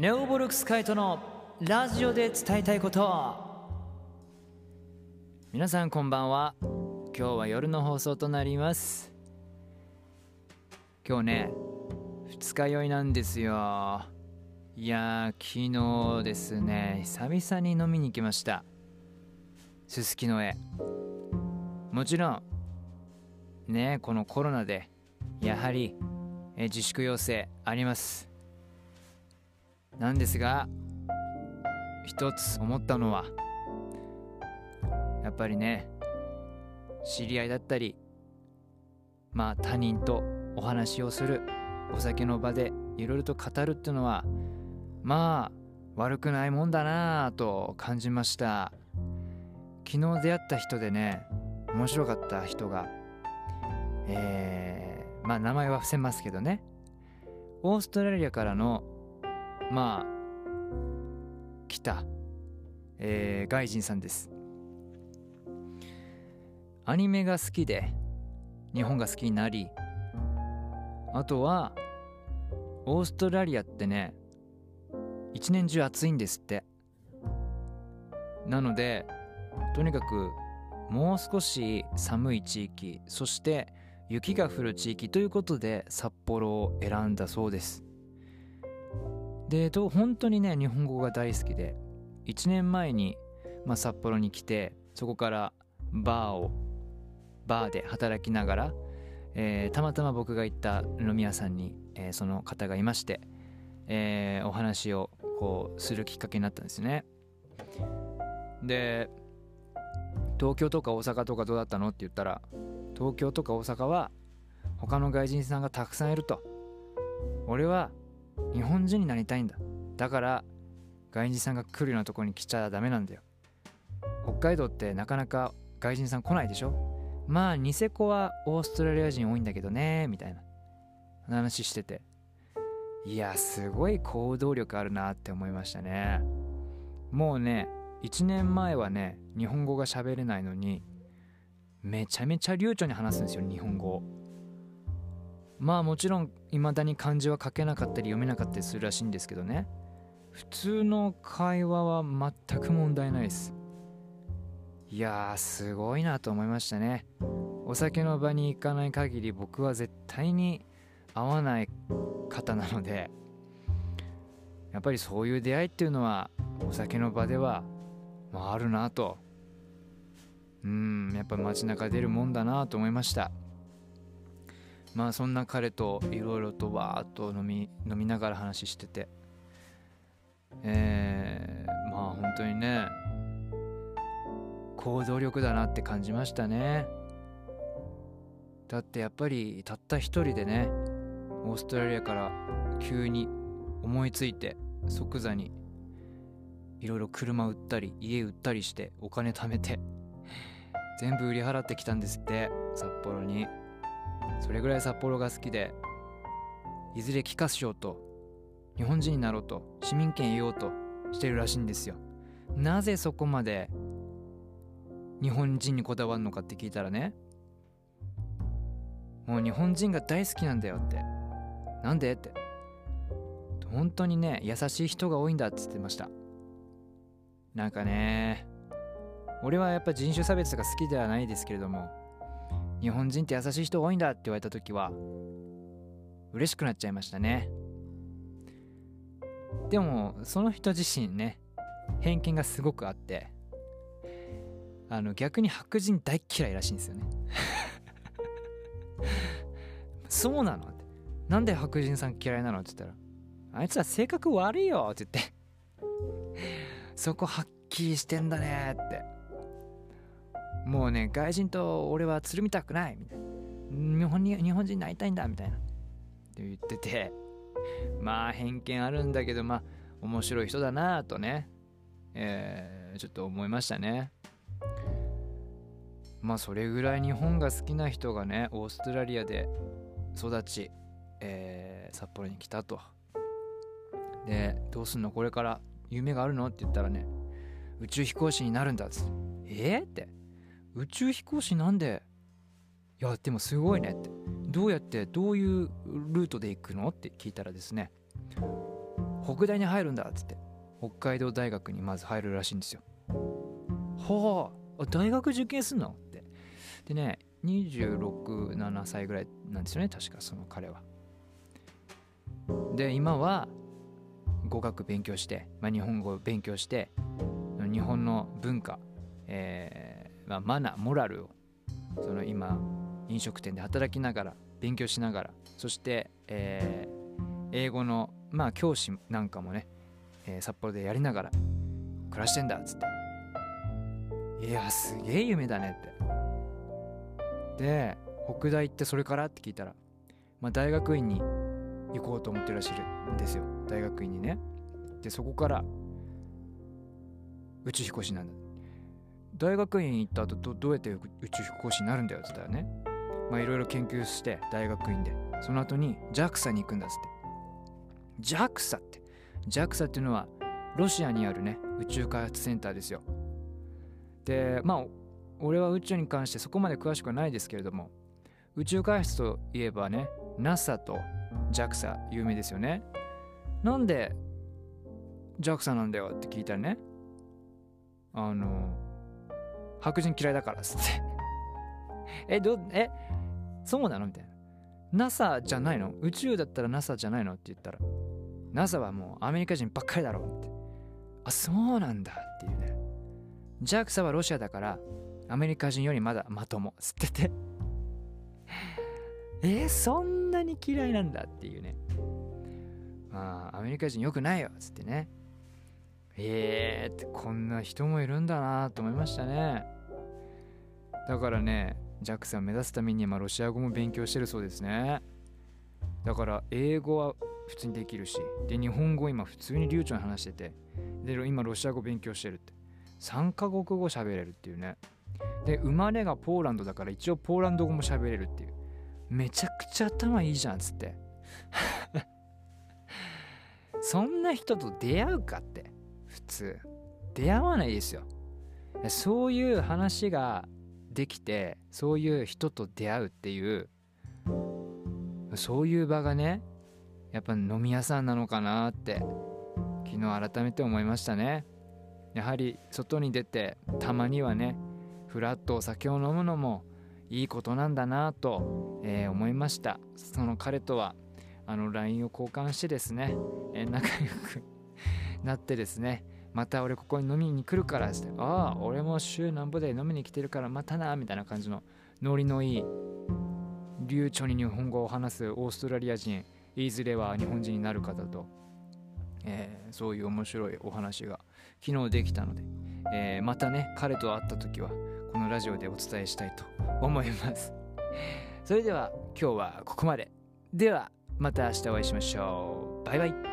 ネオボルクスカイトのラジオで伝えたいこと。皆さんこんばんは。今日は夜の放送となります。今日ね二日酔いなんですよ。いやー昨日ですね久々に飲みに行きました。すすきのへ。もちろんねこのコロナでやはりえ自粛要請あります。なんですが一つ思ったのはやっぱりね知り合いだったりまあ他人とお話をするお酒の場でいろいろと語るっていうのはまあ悪くないもんだなぁと感じました。昨日出会った人でね面白かった人がえー、まあ名前は伏せますけどね。オーストラリアからのまあ来た、えー、外人さんです。アニメが好きで日本が好きになりあとはオーストラリアってね一年中暑いんですって。なのでとにかくもう少し寒い地域そして雪が降る地域ということで札幌を選んだそうです。でと本当にね日本語が大好きで1年前に、まあ、札幌に来てそこからバーをバーで働きながら、えー、たまたま僕が行った飲み屋さんに、えー、その方がいまして、えー、お話をこうするきっかけになったんですね。で東京とか大阪とかどうだったのって言ったら東京とか大阪は他の外人さんがたくさんいると。俺は日本人になりたいんだ。だから外人さんが来るようなとこに来ちゃダメなんだよ。北海道ってなかなか外人さん来ないでしょ。まあニセコはオーストラリア人多いんだけどねみたいな。話してて。いやすごい行動力あるなって思いましたね。もうね1年前はね日本語が喋れないのにめちゃめちゃ流暢に話すんですよ日本語まあもちろん未だに漢字は書けなかったり読めなかったりするらしいんですけどね。普通の会話は全く問題ないです。いやーすごいなと思いましたね。お酒の場に行かない限り僕は絶対に合わない方なのでやっぱりそういう出会いっていうのはお酒の場ではまあ、あるなと。うんやっぱ街中出るもんだなと思いました。まあそんな彼といろいろとわーっと飲み飲みながら話してて。えー、まあ本当にね行動力だなって感じましたね。だってやっぱりたった一人でねオーストラリアから急に思いついて即座にいろいろ車売ったり家売ったりしてお金貯めて全部売り払ってきたんですって札幌に。それぐらい札幌が好きでいずれ帰化しようと日本人になろうと市民権得ようとしてるらしいんですよ。なぜそこまで日本人にこだわるのかって聞いたらねもう日本人が大好きなんだよって。なんでって。本当にね優しい人が多いんだって言ってました。なんかね俺はやっぱ人種差別が好きではないですけれども日本人って優しい人多いんだって言われた時は嬉しくなっちゃいましたね。でもその人自身ね偏見がすごくあってあの逆に白人大嫌いらしいんですよね。そうなのって。なんで白人さん嫌いなのって言ったらあいつは性格悪いよって言って。そこはっきりしてんだねって。もうね外人と俺はつるみたくないみたいな。日本に日本人になりたいんだみたいな。って言ってて。まあ偏見あるんだけどまあ面白い人だなとね。えー、ちょっと思いましたね。まあそれぐらい日本が好きな人がねオーストラリアで育ち、えー、札幌に来たと。でどうすんの？これから夢があるの？って言ったらね宇宙飛行士になるんだっつって。えー、って。宇宙飛行士なんで。いやでもすごいねって。どうやってどういうルートで行くのって聞いたらですね。北大に入るんだっつって。北海道大学にまず入るらしいんですよ。はあ大学受験すんのって。でね267歳ぐらいなんですよね確かその彼は。で今は語学勉強して、まあ、日本語勉強して日本の文化、えーまあ、マナーモラルをその今飲食店で働きながら勉強しながらそして、えー、英語の、まあ、教師なんかもね、えー、札幌でやりながら暮らしてんだっつって。いやすげえ夢だねって。で北大ってそれからって聞いたら、まあ、大学院に行こうと思ってるらしいんですよ。大学院にね。でそこから宇宙飛行士なんだ。大学院行った後どどうやって宇宙飛行士になるんだよって言ったらね。まあいろいろ研究して大学院で。その後に JAXA に行くんだっつって。JAXA って。JAXA っていうのはロシアにあるね宇宙開発センターですよ。でまあ俺は宇宙に関してそこまで詳しくはないですけれども宇宙開発といえばね NASA と JAXA 有名ですよね。なんで JAXA なんだよって聞いたらねあの白人嫌いだからっつって。えどえそうなの？みたいな。NASA じゃないの？宇宙だったら NASA じゃないの？って言ったら NASA はもうアメリカ人ばっかりだろって。あそうなんだっていうね。JAXA はロシアだからアメリカ人よりまだまともつってて。えー、そんなに嫌いなんだっていうね。まあアメリカ人よくないよっつってね。えーってこんな人もいるんだなと思いましたね。だからね JAXA を目指すためにまロシア語も勉強してるそうですね。だから英語は普通にできるしで日本語今普通に流暢に話しててで今ロシア語勉強してるって。3カ国語喋れるっていうね。で生まれがポーランドだから一応ポーランド語も喋れるっていう。めちゃくちゃ頭いいじゃんっつって。そんな人と出会うかって。普通出会わないですよ。そういう話ができてそういう人と出会うっていうそういう場がねやっぱ飲み屋さんなのかなって昨日改めて思いましたね。やはり外に出てたまにはねフラッとお酒を飲むのもいいことなんだなと、えー、思いました。その彼とはあの LINE を交換してですね、えー、仲良くなってですねまた俺ここに飲みに来るからってああ俺も週なんぼで飲みに来てるからまたなみたいな感じのノリのいい流暢に日本語を話すオーストラリア人いずれは日本人になる方と、えー、そういう面白いお話が昨日できたので、えー、またね彼と会った時はこのラジオでお伝えしたいと思います。それでは今日はここまで。ではまた明日お会いしましょう。バイバイ。